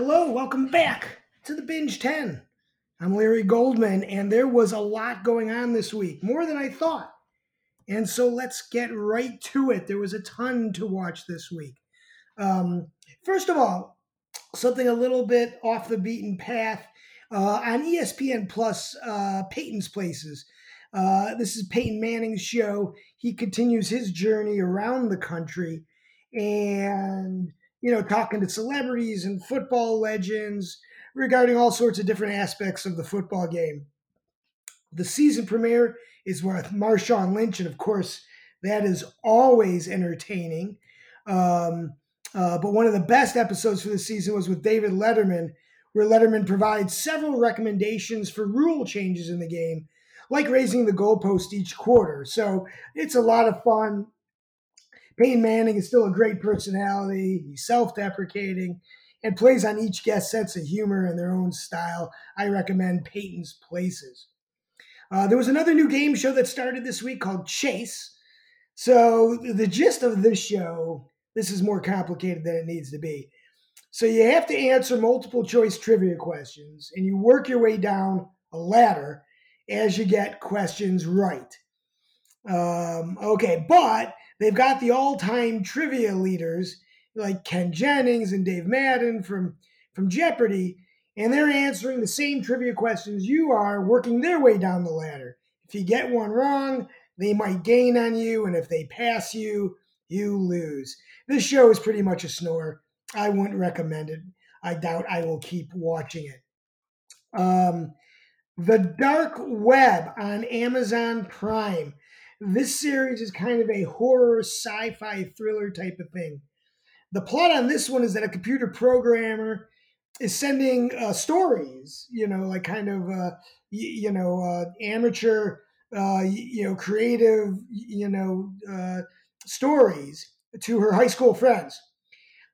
Hello, welcome back to the Binge 10. I'm Larry Goldman, and there was a lot going on this week, more than I thought. And so let's get right to it. There was a ton to watch this week. Um, first of all, something a little bit off the beaten path uh, on ESPN Plus, uh, Peyton's Places. Uh, this is Peyton Manning's show. He continues his journey around the country and you know, talking to celebrities and football legends regarding all sorts of different aspects of the football game. The season premiere is with Marshawn Lynch, and of course, that is always entertaining. Um, uh, but one of the best episodes for the season was with David Letterman, where Letterman provides several recommendations for rule changes in the game, like raising the goalpost each quarter. So it's a lot of fun. Peyton Manning is still a great personality. He's self deprecating and plays on each guest's sense of humor and their own style. I recommend Peyton's Places. Uh, there was another new game show that started this week called Chase. So, the gist of this show this is more complicated than it needs to be. So, you have to answer multiple choice trivia questions and you work your way down a ladder as you get questions right. Um, okay, but they've got the all-time trivia leaders like Ken Jennings and Dave Madden from from Jeopardy, and they're answering the same trivia questions you are, working their way down the ladder. If you get one wrong, they might gain on you, and if they pass you, you lose. This show is pretty much a snore. I wouldn't recommend it. I doubt I will keep watching it. Um, the Dark Web on Amazon Prime. This series is kind of a horror sci fi thriller type of thing. The plot on this one is that a computer programmer is sending uh, stories, you know, like kind of, uh, y- you know, uh, amateur, uh, you know, creative, you know, uh, stories to her high school friends.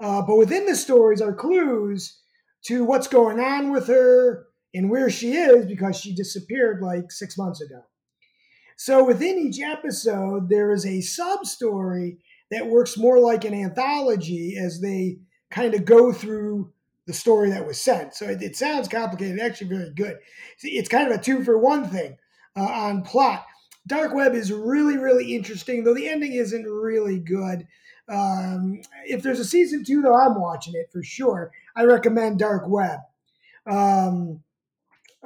Uh, but within the stories are clues to what's going on with her and where she is because she disappeared like six months ago. So within each episode, there is a sub story that works more like an anthology as they kind of go through the story that was sent. So it, it sounds complicated, actually very good. It's kind of a two for one thing uh, on plot. Dark Web is really, really interesting, though the ending isn't really good. Um, if there's a season two, though, I'm watching it for sure. I recommend Dark Web. Um,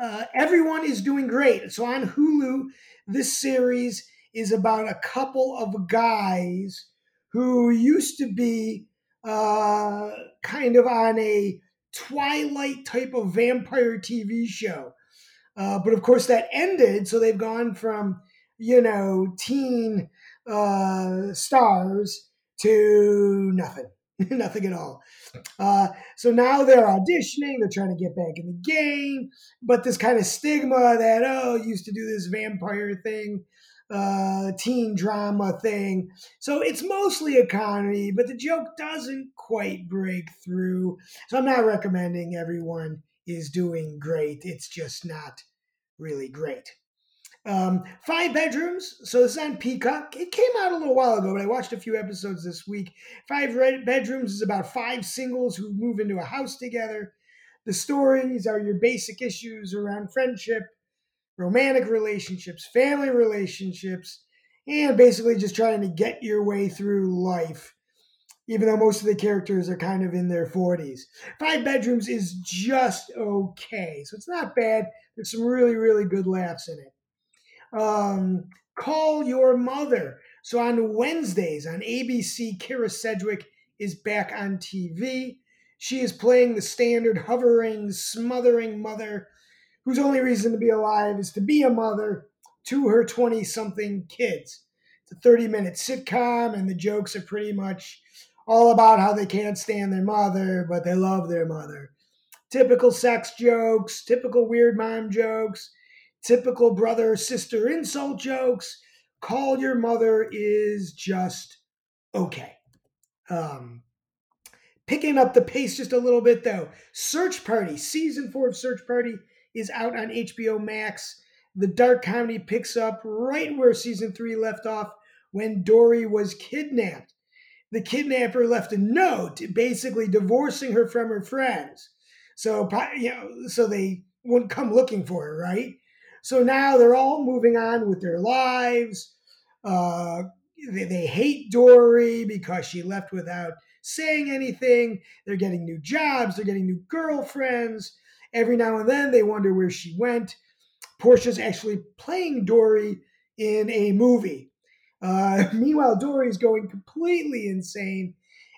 uh, everyone is doing great. So on Hulu, this series is about a couple of guys who used to be uh, kind of on a Twilight type of vampire TV show. Uh, but of course, that ended. So they've gone from, you know, teen uh, stars to nothing. nothing at all. Uh, so now they're auditioning, they're trying to get back in the game, but this kind of stigma that, oh, used to do this vampire thing, uh, teen drama thing. So it's mostly a comedy, but the joke doesn't quite break through. So I'm not recommending everyone is doing great. It's just not really great. Um, five bedrooms. So this is on Peacock. It came out a little while ago, but I watched a few episodes this week. Five bedrooms is about five singles who move into a house together. The stories are your basic issues around friendship, romantic relationships, family relationships, and basically just trying to get your way through life. Even though most of the characters are kind of in their 40s. Five bedrooms is just okay. So it's not bad. There's some really, really good laughs in it um, Call Your Mother. So on Wednesdays on ABC, Kyra Sedgwick is back on TV. She is playing the standard hovering, smothering mother whose only reason to be alive is to be a mother to her 20 something kids. It's a 30 minute sitcom, and the jokes are pretty much all about how they can't stand their mother, but they love their mother. Typical sex jokes, typical weird mom jokes, typical brother sister insult jokes. Call your mother is just okay. Um, picking up the pace just a little bit though. Search Party, season four of Search Party is out on HBO Max. The dark comedy picks up right where season three left off when Dory was kidnapped. The kidnapper left a note basically divorcing her from her friends. So you know, so they wouldn't come looking for her, right? So now they're all moving on with their lives. Uh, they, they hate Dory because she left without saying anything. They're getting new jobs. They're getting new girlfriends. Every now and then they wonder where she went. Portia's actually playing Dory in a movie. Uh, meanwhile, is going completely insane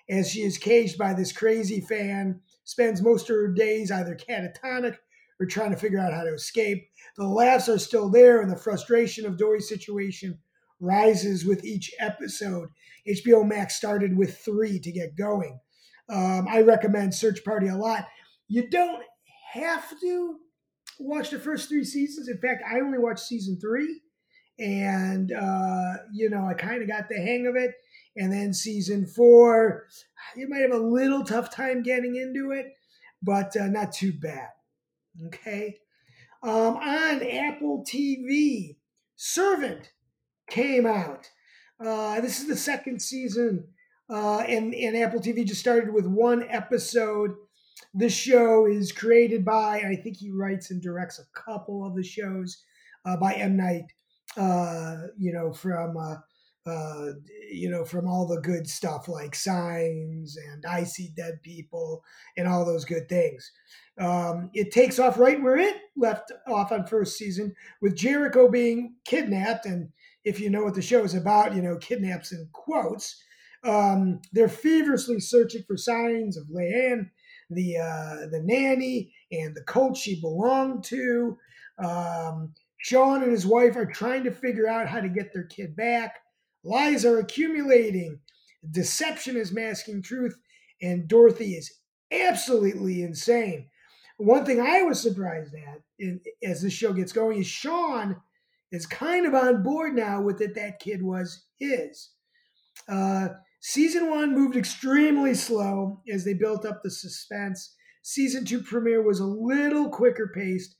as she is caged by this crazy fan, spends most of her days either catatonic or trying to figure out how to escape. The laughs are still there, and the frustration of Dory's situation rises with each episode. HBO Max started with three to get going. Um, I recommend Search Party a lot. You don't have to watch the first three seasons. In fact, I only watched season three, and uh, you know I kind of got the hang of it. And then season four, you might have a little tough time getting into it, but uh, not too bad. Okay. Um, on Apple TV, Servant came out. Uh, this is the second season, uh, and, and Apple TV just started with one episode. This show is created by, I think he writes and directs a couple of the shows uh, by M. Night, uh, you know, from uh, uh, you know, from all the good stuff like Signs and I See Dead People and all those good things. Um, it takes off right where it left off on first season with Jericho being kidnapped. And if you know what the show is about, you know, kidnaps in quotes. Um, they're feverishly searching for signs of Leanne, the uh, the nanny, and the coach she belonged to. Um, Sean and his wife are trying to figure out how to get their kid back. Lies are accumulating. Deception is masking truth. And Dorothy is absolutely insane. One thing I was surprised at in, as the show gets going is Sean is kind of on board now with it that kid was his. Uh, season one moved extremely slow as they built up the suspense. Season two premiere was a little quicker paced,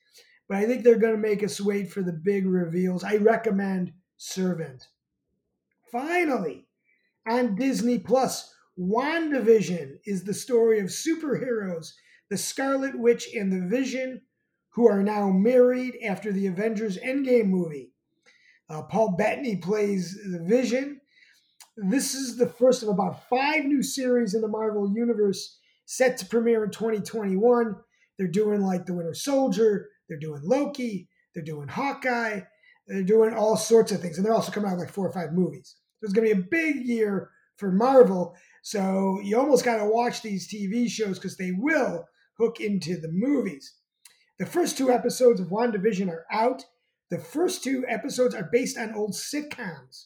but I think they're going to make us wait for the big reveals. I recommend Servant finally, on Disney Plus, WandaVision is the story of superheroes, the Scarlet Witch and the Vision, who are now married after the Avengers Endgame movie. Uh, Paul Bettany plays the Vision. This is the first of about five new series in the Marvel Universe set to premiere in 2021. They're doing like The Winter Soldier, they're doing Loki, they're doing Hawkeye, they're doing all sorts of things. And they're also coming out with like four or five movies. So it's going to be a big year for Marvel. So you almost got to watch these TV shows because they will hook into the movies. The first two episodes of WandaVision are out. The first two episodes are based on old sitcoms.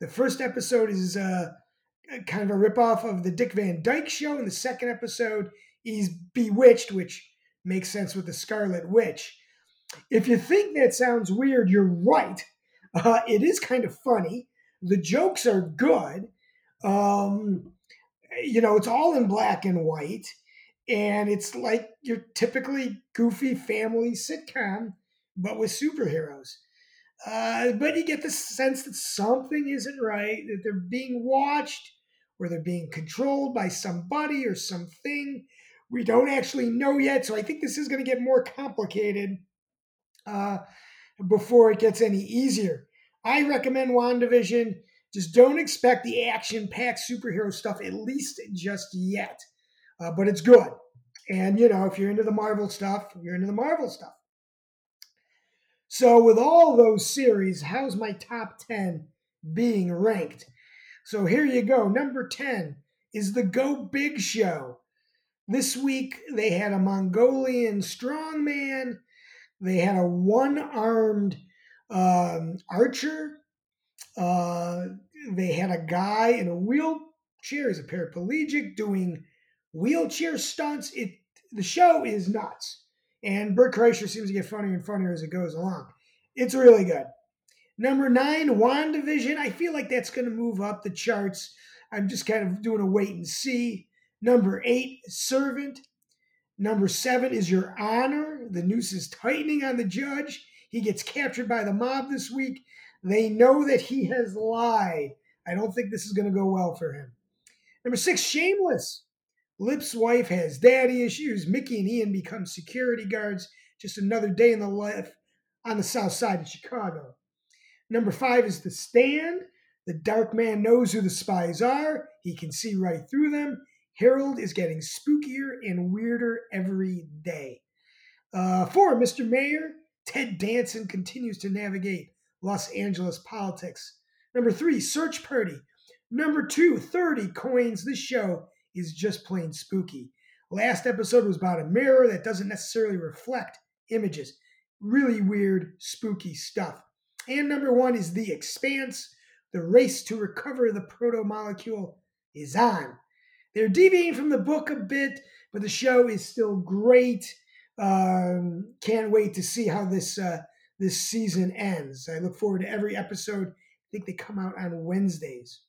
The first episode is uh, kind of a ripoff of the Dick Van Dyke Show, and the second episode is Bewitched, which makes sense with the Scarlet Witch. If you think that sounds weird, you're right. Uh, it is kind of funny. The jokes are good. Um, you know, it's all in black and white, and it's like your typically goofy family sitcom, but with superheroes. Uh, but you get the sense that something isn't right, that they're being watched, or they're being controlled by somebody or something. We don't actually know yet, so I think this is going to get more complicated uh, before it gets any easier. I recommend WandaVision. Just don't expect the action packed superhero stuff, at least just yet. Uh, but it's good. And, you know, if you're into the Marvel stuff, you're into the Marvel stuff. So, with all those series, how's my top 10 being ranked? So, here you go. Number 10 is the Go Big Show. This week, they had a Mongolian strongman, they had a one armed um, archer. Uh, they had a guy in a wheelchair. He's a paraplegic doing wheelchair stunts. It the show is nuts, and Bert Kreischer seems to get funnier and funnier as it goes along. It's really good. Number nine, WandaVision. I feel like that's going to move up the charts. I'm just kind of doing a wait and see. Number eight, Servant. Number seven is Your Honor. The noose is tightening on the judge. He gets captured by the mob this week. They know that he has lied. I don't think this is going to go well for him. Number six, Shameless. Lip's wife has daddy issues. Mickey and Ian become security guards. Just another day in the life on the south side of Chicago. Number five is The Stand. The dark man knows who the spies are. He can see right through them. Harold is getting spookier and weirder every day. Uh, four, Mr. Mayor. Ted Danson continues to navigate Los Angeles politics. Number three, Search Party. Number two, 30 coins. This show is just plain spooky. Last episode was about a mirror that doesn't necessarily reflect images. Really weird, spooky stuff. And number one is The Expanse. The race to recover the proto molecule is on. They're deviating from the book a bit, but the show is still great. Um, can't wait to see how this uh, this season ends. I look forward to every episode. I think they come out on Wednesdays.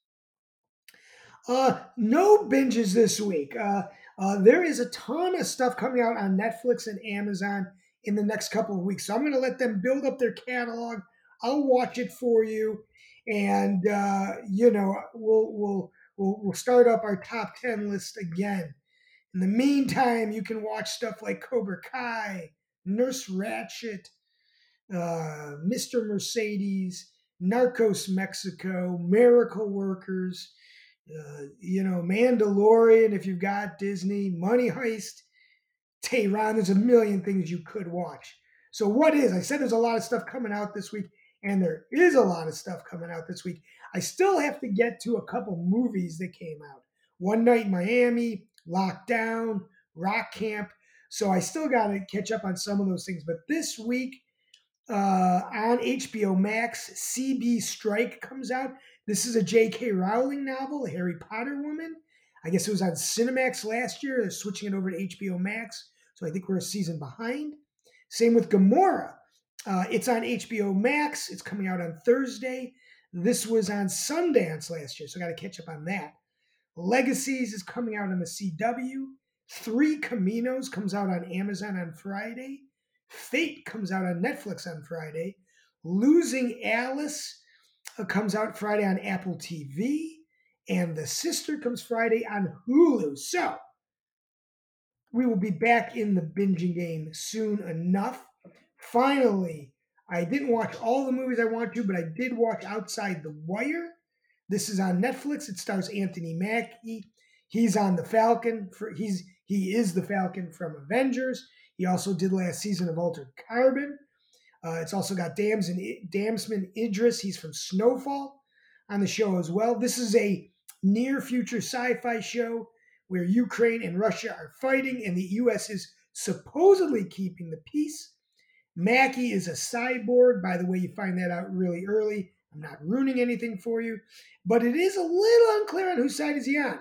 Uh, no binges this week. Uh, uh, there is a ton of stuff coming out on Netflix and Amazon in the next couple of weeks. So I'm going to let them build up their catalog. I'll watch it for you, and uh, you know we'll we'll we'll we'll start up our top ten list again. In the meantime, you can watch stuff like Cobra Kai, Nurse Ratched, uh, Mr. Mercedes, Narcos Mexico, Miracle Workers, uh, you know, Mandalorian if you've got Disney, Money Heist, Tehran. There's a million things you could watch. So, what is? I said there's a lot of stuff coming out this week and there is a lot of stuff coming out this week. I still have to get to a couple movies that came out. One Night in Miami, Lockdown, Rock Camp. So I still got to catch up on some of those things. But this week uh, on HBO Max, CB Strike comes out. This is a J.K. Rowling novel, Harry Potter woman. I guess it was on Cinemax last year. They're switching it over to HBO Max. So I think we're a season behind. Same with Gomorrah. Uh, it's on HBO Max. It's coming out on Thursday. This was on Sundance last year, so I got to catch up on that. Legacies is coming out on the CW. Three Caminos comes out on Amazon on Friday. Fate comes out on Netflix on Friday. Losing Alice Uh, comes out Friday on Apple TV. And The Sister comes Friday on Hulu. So we will be back in the binging game soon enough. Finally, I didn't watch all the movies I want to, but I did watch Outside the Wire. This is on Netflix. It stars Anthony Mackie. He's on the Falcon. For, he's he is the Falcon from Avengers. He also did last season of Altered Carbon. Uh, it's also got Dams Damson, Damson Idris. He's from Snowfall on the show as well. This is a near future sci fi show where Ukraine and Russia are fighting and the U.S. is supposedly keeping the peace. Mackie is a cyborg. By the way, you find that out really early. I'm not ruining anything for you, but it is a little unclear on whose side is he on.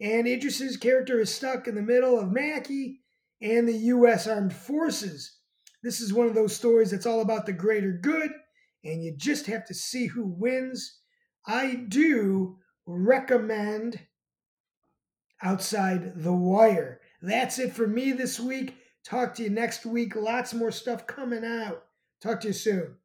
And Idris's character is stuck in the middle of Mackie and the U.S. Armed Forces. This is one of those stories that's all about the greater good, and you just have to see who wins. I do recommend Outside the Wire. That's it for me this week. Talk to you next week. Lots more stuff coming out. Talk to you soon.